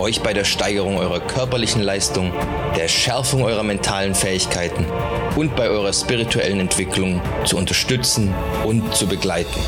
euch bei der Steigerung eurer körperlichen Leistung, der Schärfung eurer mentalen Fähigkeiten und bei eurer spirituellen Entwicklung zu unterstützen und zu begleiten.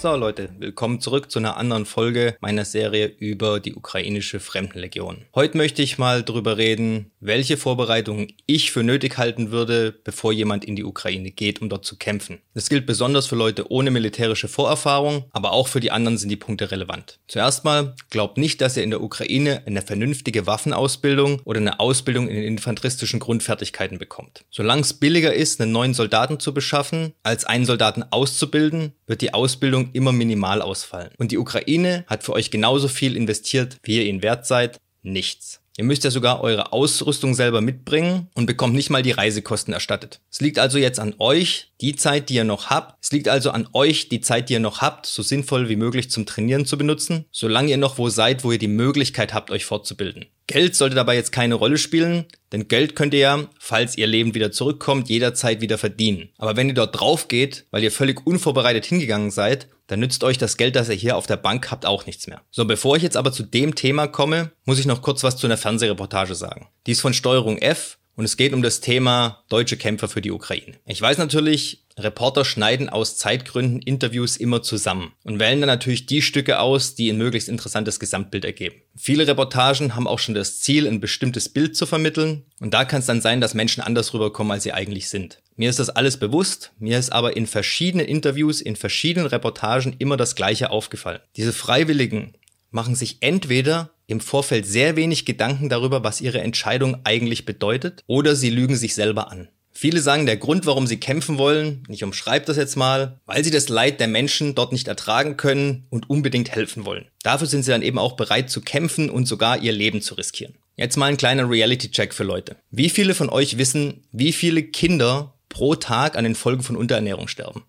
So Leute, willkommen zurück zu einer anderen Folge meiner Serie über die ukrainische Fremdenlegion. Heute möchte ich mal darüber reden, welche Vorbereitungen ich für nötig halten würde, bevor jemand in die Ukraine geht, um dort zu kämpfen. Das gilt besonders für Leute ohne militärische Vorerfahrung, aber auch für die anderen sind die Punkte relevant. Zuerst mal, glaubt nicht, dass ihr in der Ukraine eine vernünftige Waffenausbildung oder eine Ausbildung in den infanteristischen Grundfertigkeiten bekommt. Solange es billiger ist, einen neuen Soldaten zu beschaffen, als einen Soldaten auszubilden, wird die Ausbildung immer minimal ausfallen. Und die Ukraine hat für euch genauso viel investiert, wie ihr ihn wert seid. Nichts. Ihr müsst ja sogar eure Ausrüstung selber mitbringen und bekommt nicht mal die Reisekosten erstattet. Es liegt also jetzt an euch, die Zeit, die ihr noch habt. Es liegt also an euch, die Zeit, die ihr noch habt, so sinnvoll wie möglich zum Trainieren zu benutzen, solange ihr noch wo seid, wo ihr die Möglichkeit habt, euch fortzubilden. Geld sollte dabei jetzt keine Rolle spielen, denn Geld könnt ihr ja, falls ihr Leben wieder zurückkommt, jederzeit wieder verdienen. Aber wenn ihr dort drauf geht, weil ihr völlig unvorbereitet hingegangen seid, dann nützt euch das Geld, das ihr hier auf der Bank habt, auch nichts mehr. So, bevor ich jetzt aber zu dem Thema komme, muss ich noch kurz was zu einer Fernsehreportage sagen. Die ist von Steuerung F und es geht um das Thema deutsche Kämpfer für die Ukraine. Ich weiß natürlich, Reporter schneiden aus Zeitgründen Interviews immer zusammen und wählen dann natürlich die Stücke aus, die ein möglichst interessantes Gesamtbild ergeben. Viele Reportagen haben auch schon das Ziel, ein bestimmtes Bild zu vermitteln und da kann es dann sein, dass Menschen anders rüberkommen, als sie eigentlich sind. Mir ist das alles bewusst, mir ist aber in verschiedenen Interviews, in verschiedenen Reportagen immer das Gleiche aufgefallen. Diese Freiwilligen machen sich entweder im Vorfeld sehr wenig Gedanken darüber, was ihre Entscheidung eigentlich bedeutet, oder sie lügen sich selber an. Viele sagen, der Grund, warum sie kämpfen wollen, ich umschreibe das jetzt mal, weil sie das Leid der Menschen dort nicht ertragen können und unbedingt helfen wollen. Dafür sind sie dann eben auch bereit zu kämpfen und sogar ihr Leben zu riskieren. Jetzt mal ein kleiner Reality-Check für Leute. Wie viele von euch wissen, wie viele Kinder pro Tag an den Folgen von Unterernährung sterben?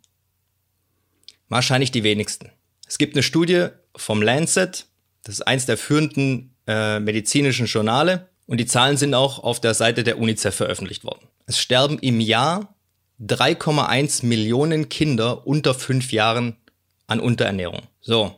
Wahrscheinlich die wenigsten. Es gibt eine Studie vom Lancet, das ist eins der führenden äh, medizinischen Journale und die Zahlen sind auch auf der Seite der UNICEF veröffentlicht worden. Es sterben im Jahr 3,1 Millionen Kinder unter fünf Jahren an Unterernährung. So.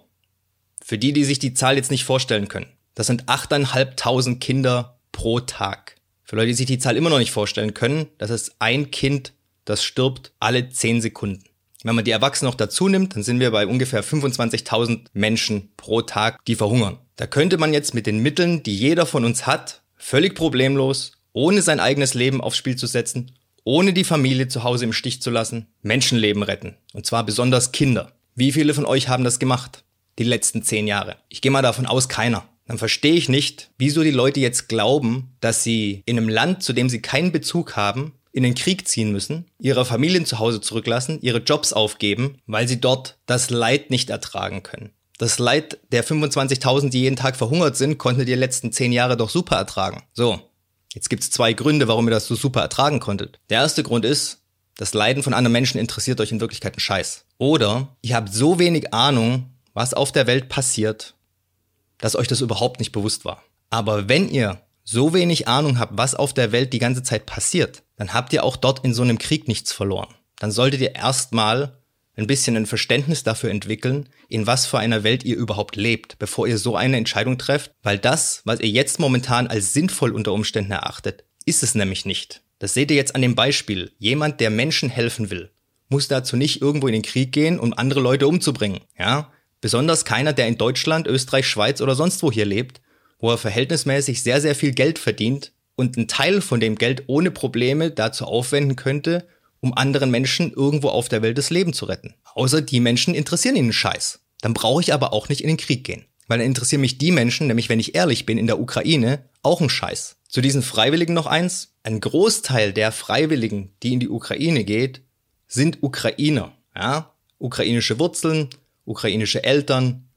Für die, die sich die Zahl jetzt nicht vorstellen können. Das sind 8.500 Kinder pro Tag. Für Leute, die sich die Zahl immer noch nicht vorstellen können, das ist ein Kind, das stirbt alle 10 Sekunden. Wenn man die Erwachsenen noch dazu nimmt, dann sind wir bei ungefähr 25.000 Menschen pro Tag, die verhungern. Da könnte man jetzt mit den Mitteln, die jeder von uns hat, völlig problemlos, ohne sein eigenes Leben aufs Spiel zu setzen, ohne die Familie zu Hause im Stich zu lassen, Menschenleben retten. Und zwar besonders Kinder. Wie viele von euch haben das gemacht? Die letzten zehn Jahre. Ich gehe mal davon aus, keiner. Dann verstehe ich nicht, wieso die Leute jetzt glauben, dass sie in einem Land, zu dem sie keinen Bezug haben, in den Krieg ziehen müssen, ihre Familien zu Hause zurücklassen, ihre Jobs aufgeben, weil sie dort das Leid nicht ertragen können. Das Leid der 25.000, die jeden Tag verhungert sind, konnten die letzten zehn Jahre doch super ertragen. So, jetzt gibt's zwei Gründe, warum ihr das so super ertragen konntet. Der erste Grund ist, das Leiden von anderen Menschen interessiert euch in Wirklichkeit einen Scheiß. Oder ihr habt so wenig Ahnung, was auf der Welt passiert, dass euch das überhaupt nicht bewusst war. Aber wenn ihr so wenig Ahnung habt, was auf der Welt die ganze Zeit passiert, dann habt ihr auch dort in so einem Krieg nichts verloren. Dann solltet ihr erstmal ein bisschen ein Verständnis dafür entwickeln, in was für einer Welt ihr überhaupt lebt, bevor ihr so eine Entscheidung trefft, weil das, was ihr jetzt momentan als sinnvoll unter Umständen erachtet, ist es nämlich nicht. Das seht ihr jetzt an dem Beispiel. Jemand, der Menschen helfen will, muss dazu nicht irgendwo in den Krieg gehen, um andere Leute umzubringen. Ja? Besonders keiner, der in Deutschland, Österreich, Schweiz oder sonst wo hier lebt wo er verhältnismäßig sehr, sehr viel Geld verdient und einen Teil von dem Geld ohne Probleme dazu aufwenden könnte, um anderen Menschen irgendwo auf der Welt das Leben zu retten. Außer die Menschen interessieren ihn einen Scheiß. Dann brauche ich aber auch nicht in den Krieg gehen. Weil dann interessieren mich die Menschen, nämlich wenn ich ehrlich bin, in der Ukraine, auch einen Scheiß. Zu diesen Freiwilligen noch eins. Ein Großteil der Freiwilligen, die in die Ukraine geht, sind Ukrainer. Ja? Ukrainische Wurzeln, ukrainische Eltern,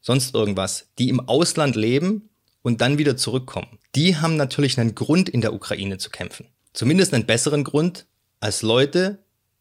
sonst irgendwas, die im Ausland leben und dann wieder zurückkommen, die haben natürlich einen Grund in der Ukraine zu kämpfen. Zumindest einen besseren Grund als Leute,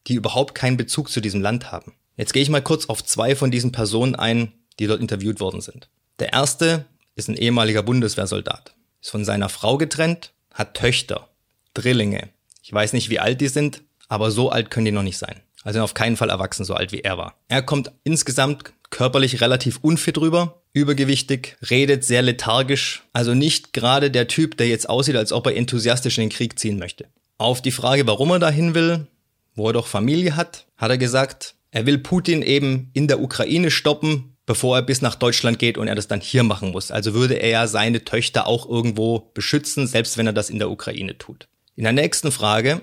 die überhaupt keinen Bezug zu diesem Land haben. Jetzt gehe ich mal kurz auf zwei von diesen Personen ein, die dort interviewt worden sind. Der erste ist ein ehemaliger Bundeswehrsoldat, ist von seiner Frau getrennt, hat Töchter, Drillinge. Ich weiß nicht, wie alt die sind, aber so alt können die noch nicht sein. Also auf keinen Fall erwachsen, so alt wie er war. Er kommt insgesamt körperlich relativ unfit rüber, übergewichtig, redet sehr lethargisch, also nicht gerade der Typ, der jetzt aussieht, als ob er enthusiastisch in den Krieg ziehen möchte. Auf die Frage, warum er dahin will, wo er doch Familie hat, hat er gesagt, er will Putin eben in der Ukraine stoppen, bevor er bis nach Deutschland geht und er das dann hier machen muss. Also würde er ja seine Töchter auch irgendwo beschützen, selbst wenn er das in der Ukraine tut. In der nächsten Frage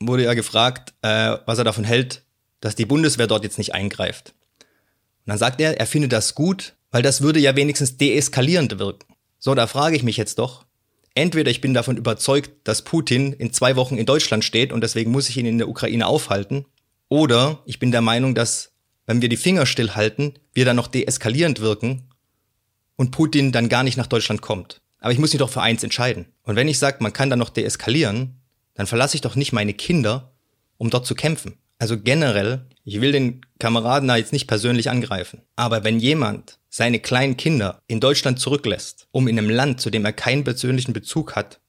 wurde er gefragt, äh, was er davon hält, dass die Bundeswehr dort jetzt nicht eingreift. Und dann sagt er, er findet das gut, weil das würde ja wenigstens deeskalierend wirken. So, da frage ich mich jetzt doch, entweder ich bin davon überzeugt, dass Putin in zwei Wochen in Deutschland steht und deswegen muss ich ihn in der Ukraine aufhalten, oder ich bin der Meinung, dass wenn wir die Finger stillhalten, wir dann noch deeskalierend wirken und Putin dann gar nicht nach Deutschland kommt. Aber ich muss mich doch für eins entscheiden. Und wenn ich sage, man kann dann noch deeskalieren, dann verlasse ich doch nicht meine Kinder, um dort zu kämpfen. Also generell, ich will den Kameraden da jetzt nicht persönlich angreifen. Aber wenn jemand seine kleinen Kinder in Deutschland zurücklässt, um in einem Land, zu dem er keinen persönlichen Bezug hat,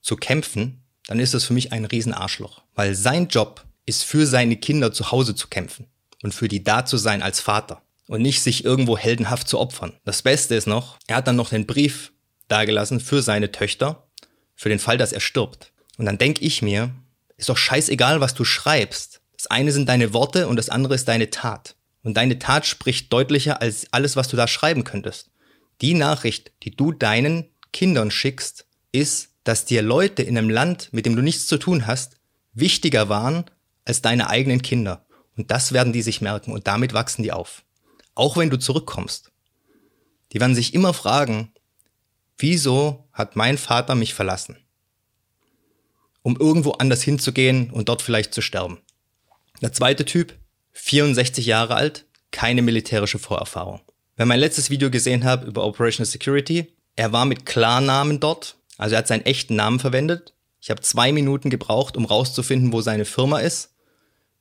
zu kämpfen, dann ist das für mich ein Riesenarschloch. Weil sein Job ist für seine Kinder zu Hause zu kämpfen und für die da zu sein als Vater und nicht sich irgendwo heldenhaft zu opfern. Das Beste ist noch, er hat dann noch den Brief dagelassen für seine Töchter, für den Fall, dass er stirbt. Und dann denke ich mir, ist doch scheißegal, was du schreibst. Das eine sind deine Worte und das andere ist deine Tat. Und deine Tat spricht deutlicher als alles, was du da schreiben könntest. Die Nachricht, die du deinen Kindern schickst, ist, dass dir Leute in einem Land, mit dem du nichts zu tun hast, wichtiger waren als deine eigenen Kinder. Und das werden die sich merken und damit wachsen die auf. Auch wenn du zurückkommst. Die werden sich immer fragen, wieso hat mein Vater mich verlassen? Um irgendwo anders hinzugehen und dort vielleicht zu sterben. Der zweite Typ, 64 Jahre alt, keine militärische Vorerfahrung. Wer mein letztes Video gesehen hat über Operational Security, er war mit Klarnamen dort, also er hat seinen echten Namen verwendet. Ich habe zwei Minuten gebraucht, um rauszufinden, wo seine Firma ist,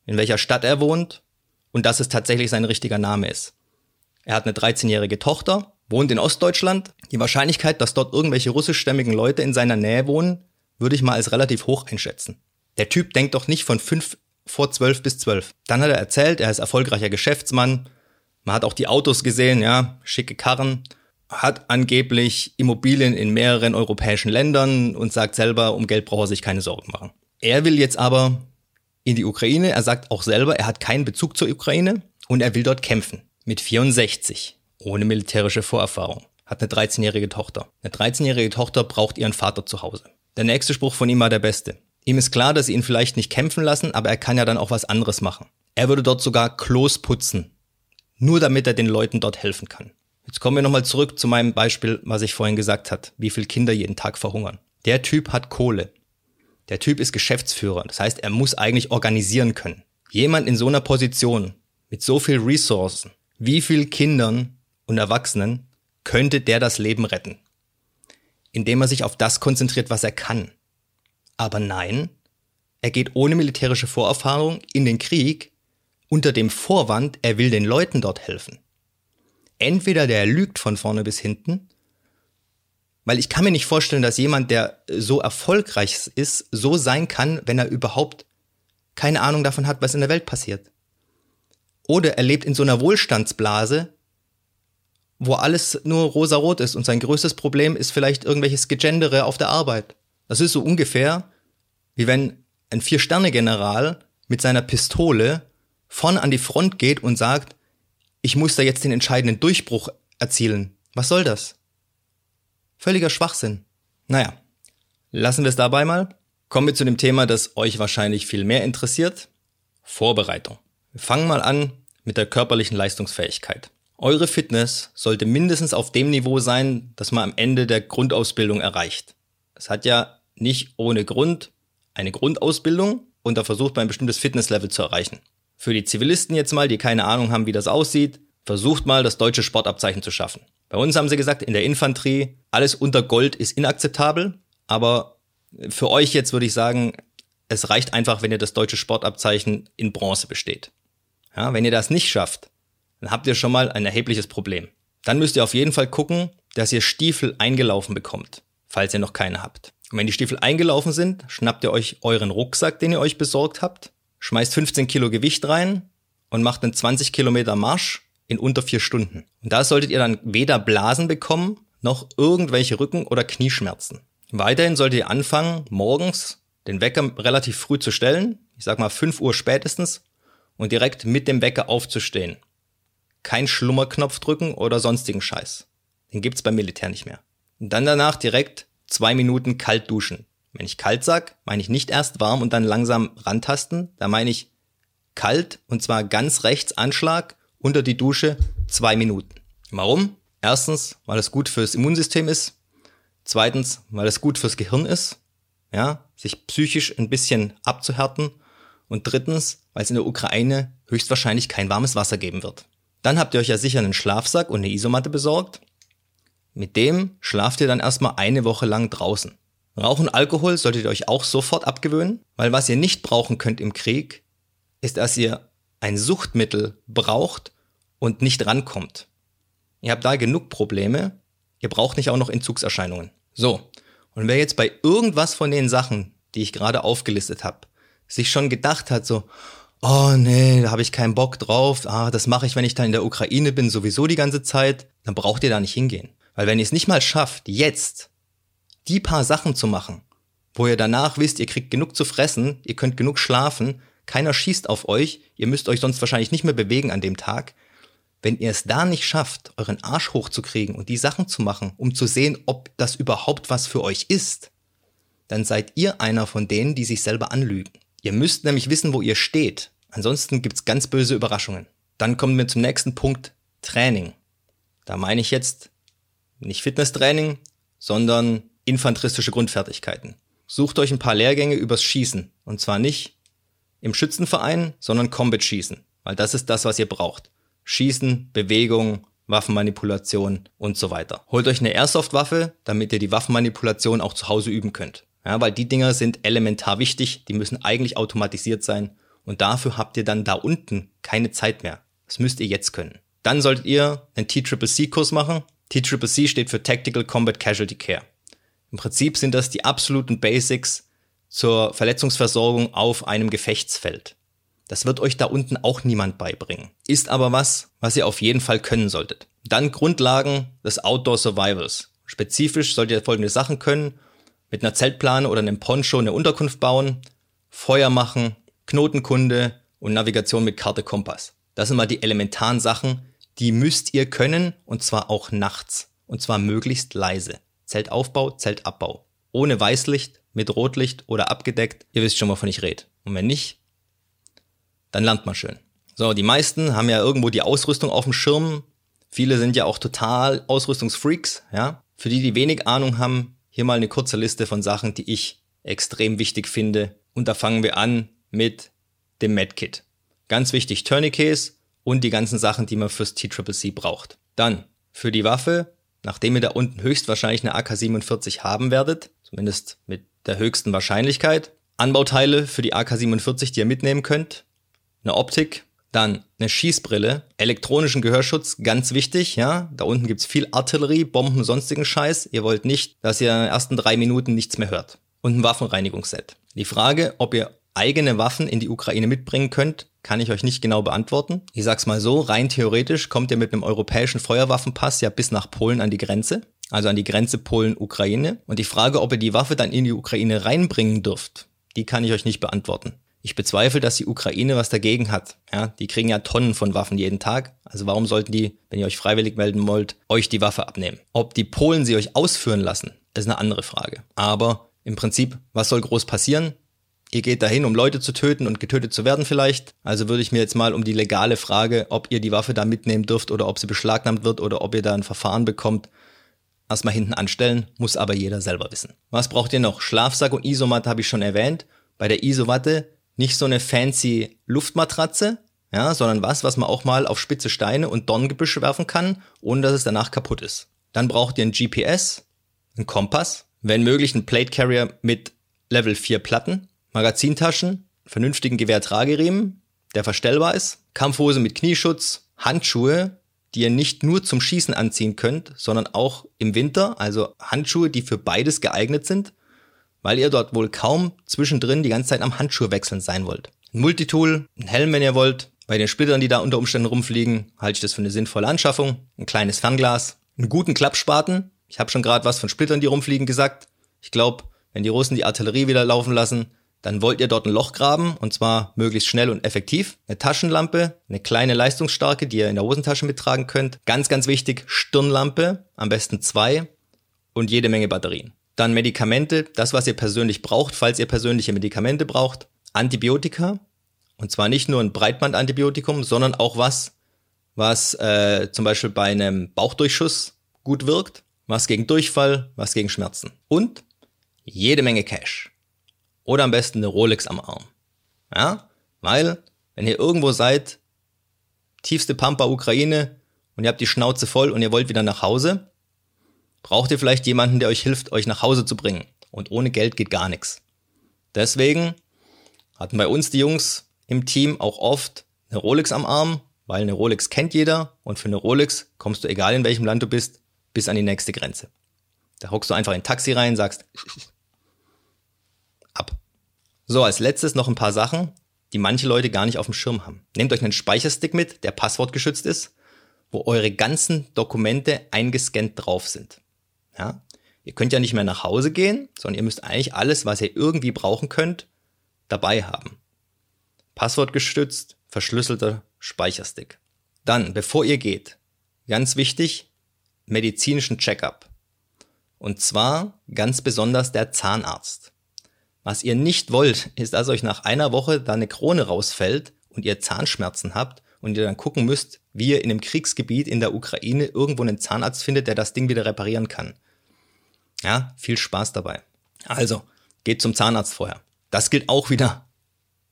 in welcher Stadt er wohnt und dass es tatsächlich sein richtiger Name ist. Er hat eine 13-jährige Tochter, wohnt in Ostdeutschland. Die Wahrscheinlichkeit, dass dort irgendwelche russischstämmigen Leute in seiner Nähe wohnen, würde ich mal als relativ hoch einschätzen. Der Typ denkt doch nicht von fünf vor zwölf bis zwölf. Dann hat er erzählt, er ist erfolgreicher Geschäftsmann. Man hat auch die Autos gesehen, ja, schicke Karren. Hat angeblich Immobilien in mehreren europäischen Ländern und sagt selber, um Geld braucht er sich keine Sorgen machen. Er will jetzt aber in die Ukraine. Er sagt auch selber, er hat keinen Bezug zur Ukraine und er will dort kämpfen. Mit 64, ohne militärische Vorerfahrung. Hat eine 13-jährige Tochter. Eine 13-jährige Tochter braucht ihren Vater zu Hause. Der nächste Spruch von ihm war der beste. Ihm ist klar, dass sie ihn vielleicht nicht kämpfen lassen, aber er kann ja dann auch was anderes machen. Er würde dort sogar Klos putzen. Nur damit er den Leuten dort helfen kann. Jetzt kommen wir nochmal zurück zu meinem Beispiel, was ich vorhin gesagt hat, wie viele Kinder jeden Tag verhungern. Der Typ hat Kohle. Der Typ ist Geschäftsführer. Das heißt, er muss eigentlich organisieren können. Jemand in so einer Position, mit so viel Ressourcen, wie viel Kindern und Erwachsenen könnte der das Leben retten? Indem er sich auf das konzentriert, was er kann. Aber nein, er geht ohne militärische Vorerfahrung in den Krieg unter dem Vorwand, er will den Leuten dort helfen. Entweder der lügt von vorne bis hinten, weil ich kann mir nicht vorstellen, dass jemand, der so erfolgreich ist, so sein kann, wenn er überhaupt keine Ahnung davon hat, was in der Welt passiert. Oder er lebt in so einer Wohlstandsblase, wo alles nur rosarot ist und sein größtes Problem ist vielleicht irgendwelches Gegendere auf der Arbeit. Das ist so ungefähr, wie wenn ein Vier-Sterne-General mit seiner Pistole vorne an die Front geht und sagt, ich muss da jetzt den entscheidenden Durchbruch erzielen. Was soll das? Völliger Schwachsinn. Naja, lassen wir es dabei mal. Kommen wir zu dem Thema, das euch wahrscheinlich viel mehr interessiert. Vorbereitung. Wir fangen mal an mit der körperlichen Leistungsfähigkeit. Eure Fitness sollte mindestens auf dem Niveau sein, das man am Ende der Grundausbildung erreicht. Es hat ja nicht ohne Grund eine Grundausbildung und da versucht man ein bestimmtes Fitnesslevel zu erreichen. Für die Zivilisten jetzt mal, die keine Ahnung haben, wie das aussieht, versucht mal das deutsche Sportabzeichen zu schaffen. Bei uns haben sie gesagt, in der Infanterie, alles unter Gold ist inakzeptabel, aber für euch jetzt würde ich sagen, es reicht einfach, wenn ihr das deutsche Sportabzeichen in Bronze besteht. Ja, wenn ihr das nicht schafft, dann habt ihr schon mal ein erhebliches Problem. Dann müsst ihr auf jeden Fall gucken, dass ihr Stiefel eingelaufen bekommt, falls ihr noch keine habt. Und wenn die Stiefel eingelaufen sind, schnappt ihr euch euren Rucksack, den ihr euch besorgt habt, schmeißt 15 Kilo Gewicht rein und macht einen 20 Kilometer Marsch in unter vier Stunden. Und da solltet ihr dann weder Blasen bekommen, noch irgendwelche Rücken- oder Knieschmerzen. Weiterhin solltet ihr anfangen, morgens den Wecker relativ früh zu stellen, ich sag mal 5 Uhr spätestens, und direkt mit dem Wecker aufzustehen. Kein Schlummerknopf drücken oder sonstigen Scheiß. Den gibt's beim Militär nicht mehr. Und dann danach direkt zwei Minuten kalt duschen. Wenn ich kalt sag, meine ich nicht erst warm und dann langsam rantasten, da meine ich kalt und zwar ganz rechts Anschlag unter die Dusche zwei Minuten. Warum? Erstens, weil es gut fürs Immunsystem ist. Zweitens, weil es gut fürs Gehirn ist. Ja, sich psychisch ein bisschen abzuhärten. Und drittens, weil es in der Ukraine höchstwahrscheinlich kein warmes Wasser geben wird. Dann habt ihr euch ja sicher einen Schlafsack und eine Isomatte besorgt. Mit dem schlaft ihr dann erstmal eine Woche lang draußen. Rauchen und Alkohol solltet ihr euch auch sofort abgewöhnen, weil was ihr nicht brauchen könnt im Krieg, ist, dass ihr ein Suchtmittel braucht und nicht rankommt. Ihr habt da genug Probleme, ihr braucht nicht auch noch Entzugserscheinungen. So, und wer jetzt bei irgendwas von den Sachen, die ich gerade aufgelistet habe, sich schon gedacht hat, so, oh nee, da habe ich keinen Bock drauf, ah, das mache ich, wenn ich dann in der Ukraine bin, sowieso die ganze Zeit, dann braucht ihr da nicht hingehen. Weil wenn ihr es nicht mal schafft, jetzt die paar Sachen zu machen, wo ihr danach wisst, ihr kriegt genug zu fressen, ihr könnt genug schlafen, keiner schießt auf euch, ihr müsst euch sonst wahrscheinlich nicht mehr bewegen an dem Tag. Wenn ihr es da nicht schafft, euren Arsch hochzukriegen und die Sachen zu machen, um zu sehen, ob das überhaupt was für euch ist, dann seid ihr einer von denen, die sich selber anlügen. Ihr müsst nämlich wissen, wo ihr steht. Ansonsten gibt's ganz böse Überraschungen. Dann kommen wir zum nächsten Punkt, Training. Da meine ich jetzt nicht Fitnesstraining, sondern infanteristische Grundfertigkeiten. Sucht euch ein paar Lehrgänge übers Schießen. Und zwar nicht im Schützenverein, sondern Combat Schießen. Weil das ist das, was ihr braucht. Schießen, Bewegung, Waffenmanipulation und so weiter. Holt euch eine Airsoft-Waffe, damit ihr die Waffenmanipulation auch zu Hause üben könnt. Ja, weil die Dinger sind elementar wichtig, die müssen eigentlich automatisiert sein und dafür habt ihr dann da unten keine Zeit mehr. Das müsst ihr jetzt können. Dann solltet ihr einen TCCC-Kurs machen. TCCC steht für Tactical Combat Casualty Care. Im Prinzip sind das die absoluten Basics zur Verletzungsversorgung auf einem Gefechtsfeld. Das wird euch da unten auch niemand beibringen. Ist aber was, was ihr auf jeden Fall können solltet. Dann Grundlagen des Outdoor Survivals. Spezifisch solltet ihr folgende Sachen können. Mit einer Zeltplane oder einem Poncho eine Unterkunft bauen, Feuer machen, Knotenkunde und Navigation mit Karte Kompass. Das sind mal die elementaren Sachen, die müsst ihr können und zwar auch nachts. Und zwar möglichst leise. Zeltaufbau, Zeltabbau. Ohne Weißlicht, mit Rotlicht oder abgedeckt. Ihr wisst schon, wovon ich rede. Und wenn nicht, dann lernt man schön. So, die meisten haben ja irgendwo die Ausrüstung auf dem Schirm. Viele sind ja auch total Ausrüstungsfreaks, ja. Für die, die wenig Ahnung haben, hier mal eine kurze Liste von Sachen, die ich extrem wichtig finde. Und da fangen wir an mit dem Medkit. Ganz wichtig, Tourniquets und die ganzen Sachen, die man fürs TCCC braucht. Dann für die Waffe, nachdem ihr da unten höchstwahrscheinlich eine AK-47 haben werdet, zumindest mit der höchsten Wahrscheinlichkeit, Anbauteile für die AK-47, die ihr mitnehmen könnt, eine Optik, dann eine Schießbrille, elektronischen Gehörschutz, ganz wichtig, ja. Da unten gibt's viel Artillerie, Bomben, sonstigen Scheiß. Ihr wollt nicht, dass ihr in den ersten drei Minuten nichts mehr hört. Und ein Waffenreinigungsset. Die Frage, ob ihr eigene Waffen in die Ukraine mitbringen könnt, kann ich euch nicht genau beantworten. Ich sag's mal so, rein theoretisch kommt ihr mit einem europäischen Feuerwaffenpass ja bis nach Polen an die Grenze. Also an die Grenze Polen-Ukraine. Und die Frage, ob ihr die Waffe dann in die Ukraine reinbringen dürft, die kann ich euch nicht beantworten. Ich bezweifle, dass die Ukraine was dagegen hat. Ja, die kriegen ja Tonnen von Waffen jeden Tag. Also warum sollten die, wenn ihr euch freiwillig melden wollt, euch die Waffe abnehmen? Ob die Polen sie euch ausführen lassen, ist eine andere Frage. Aber im Prinzip, was soll groß passieren? Ihr geht dahin, um Leute zu töten und getötet zu werden vielleicht. Also würde ich mir jetzt mal um die legale Frage, ob ihr die Waffe da mitnehmen dürft oder ob sie beschlagnahmt wird oder ob ihr da ein Verfahren bekommt, erstmal hinten anstellen, muss aber jeder selber wissen. Was braucht ihr noch? Schlafsack und Isomatte habe ich schon erwähnt. Bei der Isomatte nicht so eine fancy Luftmatratze, ja, sondern was, was man auch mal auf spitze Steine und Dorngebüsche werfen kann, ohne dass es danach kaputt ist. Dann braucht ihr ein GPS, einen Kompass, wenn möglich ein Plate Carrier mit Level 4 Platten, Magazintaschen, vernünftigen Gewehrtrageriemen, der verstellbar ist, Kampfhose mit Knieschutz, Handschuhe, die ihr nicht nur zum Schießen anziehen könnt, sondern auch im Winter, also Handschuhe, die für beides geeignet sind, weil ihr dort wohl kaum zwischendrin die ganze Zeit am Handschuh wechseln sein wollt. Ein Multitool, ein Helm, wenn ihr wollt. Bei den Splittern, die da unter Umständen rumfliegen, halte ich das für eine sinnvolle Anschaffung. Ein kleines Fernglas, einen guten Klappspaten. Ich habe schon gerade was von Splittern, die rumfliegen, gesagt. Ich glaube, wenn die Russen die Artillerie wieder laufen lassen, dann wollt ihr dort ein Loch graben und zwar möglichst schnell und effektiv. Eine Taschenlampe, eine kleine leistungsstarke, die ihr in der Hosentasche mittragen könnt. Ganz, ganz wichtig, Stirnlampe, am besten zwei und jede Menge Batterien. Dann Medikamente, das, was ihr persönlich braucht, falls ihr persönliche Medikamente braucht. Antibiotika, und zwar nicht nur ein Breitbandantibiotikum, sondern auch was, was äh, zum Beispiel bei einem Bauchdurchschuss gut wirkt, was gegen Durchfall, was gegen Schmerzen. Und jede Menge Cash. Oder am besten eine Rolex am Arm. Ja, weil, wenn ihr irgendwo seid, tiefste Pampa Ukraine und ihr habt die Schnauze voll und ihr wollt wieder nach Hause, braucht ihr vielleicht jemanden, der euch hilft, euch nach Hause zu bringen. Und ohne Geld geht gar nichts. Deswegen hatten bei uns die Jungs im Team auch oft eine Rolex am Arm, weil eine Rolex kennt jeder und für eine Rolex kommst du, egal in welchem Land du bist, bis an die nächste Grenze. Da hockst du einfach in ein Taxi rein, sagst, so, als letztes noch ein paar Sachen, die manche Leute gar nicht auf dem Schirm haben. Nehmt euch einen Speicherstick mit, der passwortgeschützt ist, wo eure ganzen Dokumente eingescannt drauf sind. Ja? Ihr könnt ja nicht mehr nach Hause gehen, sondern ihr müsst eigentlich alles, was ihr irgendwie brauchen könnt, dabei haben. Passwortgestützt, verschlüsselter Speicherstick. Dann, bevor ihr geht, ganz wichtig, medizinischen Checkup. Und zwar ganz besonders der Zahnarzt. Was ihr nicht wollt, ist, dass euch nach einer Woche da eine Krone rausfällt und ihr Zahnschmerzen habt und ihr dann gucken müsst, wie ihr in einem Kriegsgebiet in der Ukraine irgendwo einen Zahnarzt findet, der das Ding wieder reparieren kann. Ja, viel Spaß dabei. Also, geht zum Zahnarzt vorher. Das gilt auch wieder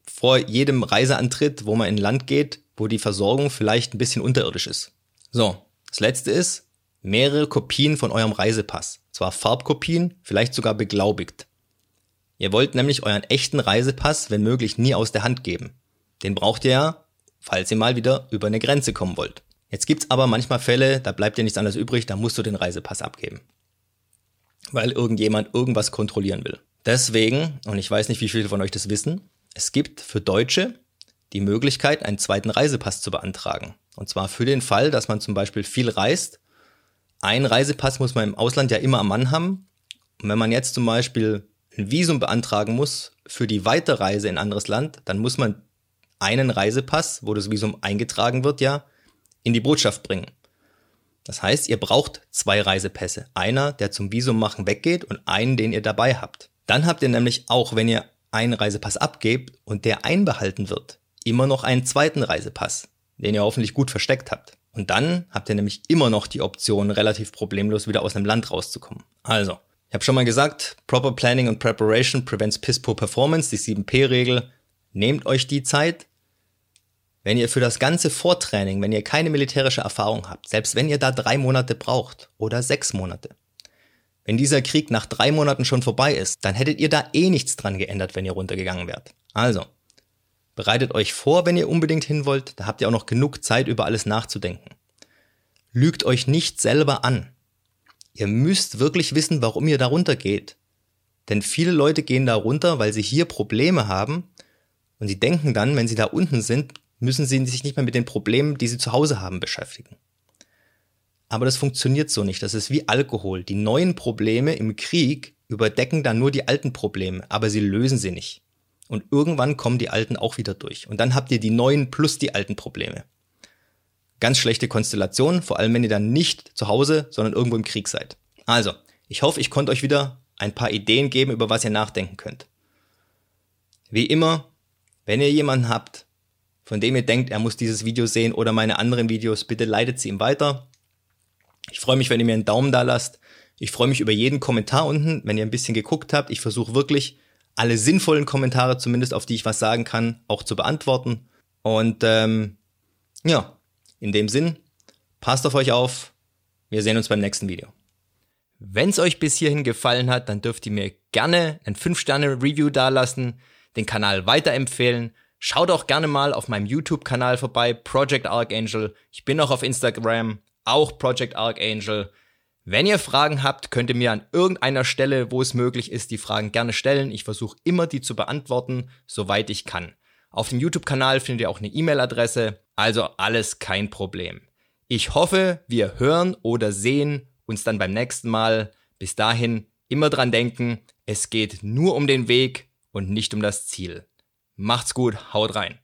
vor jedem Reiseantritt, wo man in ein Land geht, wo die Versorgung vielleicht ein bisschen unterirdisch ist. So, das letzte ist mehrere Kopien von eurem Reisepass. Zwar Farbkopien, vielleicht sogar beglaubigt. Ihr wollt nämlich euren echten Reisepass, wenn möglich, nie aus der Hand geben. Den braucht ihr ja, falls ihr mal wieder über eine Grenze kommen wollt. Jetzt gibt's aber manchmal Fälle, da bleibt dir nichts anderes übrig, da musst du den Reisepass abgeben. Weil irgendjemand irgendwas kontrollieren will. Deswegen, und ich weiß nicht, wie viele von euch das wissen, es gibt für Deutsche die Möglichkeit, einen zweiten Reisepass zu beantragen. Und zwar für den Fall, dass man zum Beispiel viel reist. Ein Reisepass muss man im Ausland ja immer am Mann haben. Und wenn man jetzt zum Beispiel ein Visum beantragen muss für die Weiterreise in ein anderes Land, dann muss man einen Reisepass, wo das Visum eingetragen wird, ja, in die Botschaft bringen. Das heißt, ihr braucht zwei Reisepässe. Einer, der zum Visum machen weggeht und einen, den ihr dabei habt. Dann habt ihr nämlich auch, wenn ihr einen Reisepass abgebt und der einbehalten wird, immer noch einen zweiten Reisepass, den ihr hoffentlich gut versteckt habt. Und dann habt ihr nämlich immer noch die Option, relativ problemlos wieder aus einem Land rauszukommen. Also, ich habe schon mal gesagt, Proper Planning and Preparation prevents Piss Poor Performance, die 7P-Regel. Nehmt euch die Zeit. Wenn ihr für das ganze Vortraining, wenn ihr keine militärische Erfahrung habt, selbst wenn ihr da drei Monate braucht oder sechs Monate, wenn dieser Krieg nach drei Monaten schon vorbei ist, dann hättet ihr da eh nichts dran geändert, wenn ihr runtergegangen wärt. Also, bereitet euch vor, wenn ihr unbedingt hin wollt, da habt ihr auch noch genug Zeit, über alles nachzudenken. Lügt euch nicht selber an. Ihr müsst wirklich wissen, warum ihr da runtergeht. Denn viele Leute gehen da runter, weil sie hier Probleme haben und sie denken dann, wenn sie da unten sind, müssen sie sich nicht mehr mit den Problemen, die sie zu Hause haben, beschäftigen. Aber das funktioniert so nicht. Das ist wie Alkohol. Die neuen Probleme im Krieg überdecken dann nur die alten Probleme, aber sie lösen sie nicht. Und irgendwann kommen die alten auch wieder durch. Und dann habt ihr die neuen plus die alten Probleme. Ganz schlechte Konstellation, vor allem wenn ihr dann nicht zu Hause, sondern irgendwo im Krieg seid. Also, ich hoffe, ich konnte euch wieder ein paar Ideen geben, über was ihr nachdenken könnt. Wie immer, wenn ihr jemanden habt, von dem ihr denkt, er muss dieses Video sehen oder meine anderen Videos, bitte leitet sie ihm weiter. Ich freue mich, wenn ihr mir einen Daumen da lasst. Ich freue mich über jeden Kommentar unten, wenn ihr ein bisschen geguckt habt. Ich versuche wirklich alle sinnvollen Kommentare, zumindest auf die ich was sagen kann, auch zu beantworten. Und ähm, ja, in dem Sinn, passt auf euch auf. Wir sehen uns beim nächsten Video. Wenn es euch bis hierhin gefallen hat, dann dürft ihr mir gerne ein 5-Sterne-Review dalassen, den Kanal weiterempfehlen, Schaut auch gerne mal auf meinem YouTube-Kanal vorbei, Project Archangel. Ich bin auch auf Instagram, auch Project Archangel. Wenn ihr Fragen habt, könnt ihr mir an irgendeiner Stelle, wo es möglich ist, die Fragen gerne stellen. Ich versuche immer, die zu beantworten, soweit ich kann. Auf dem YouTube-Kanal findet ihr auch eine E-Mail-Adresse, also alles kein Problem. Ich hoffe, wir hören oder sehen uns dann beim nächsten Mal. Bis dahin immer dran denken, es geht nur um den Weg und nicht um das Ziel. Macht's gut, haut rein.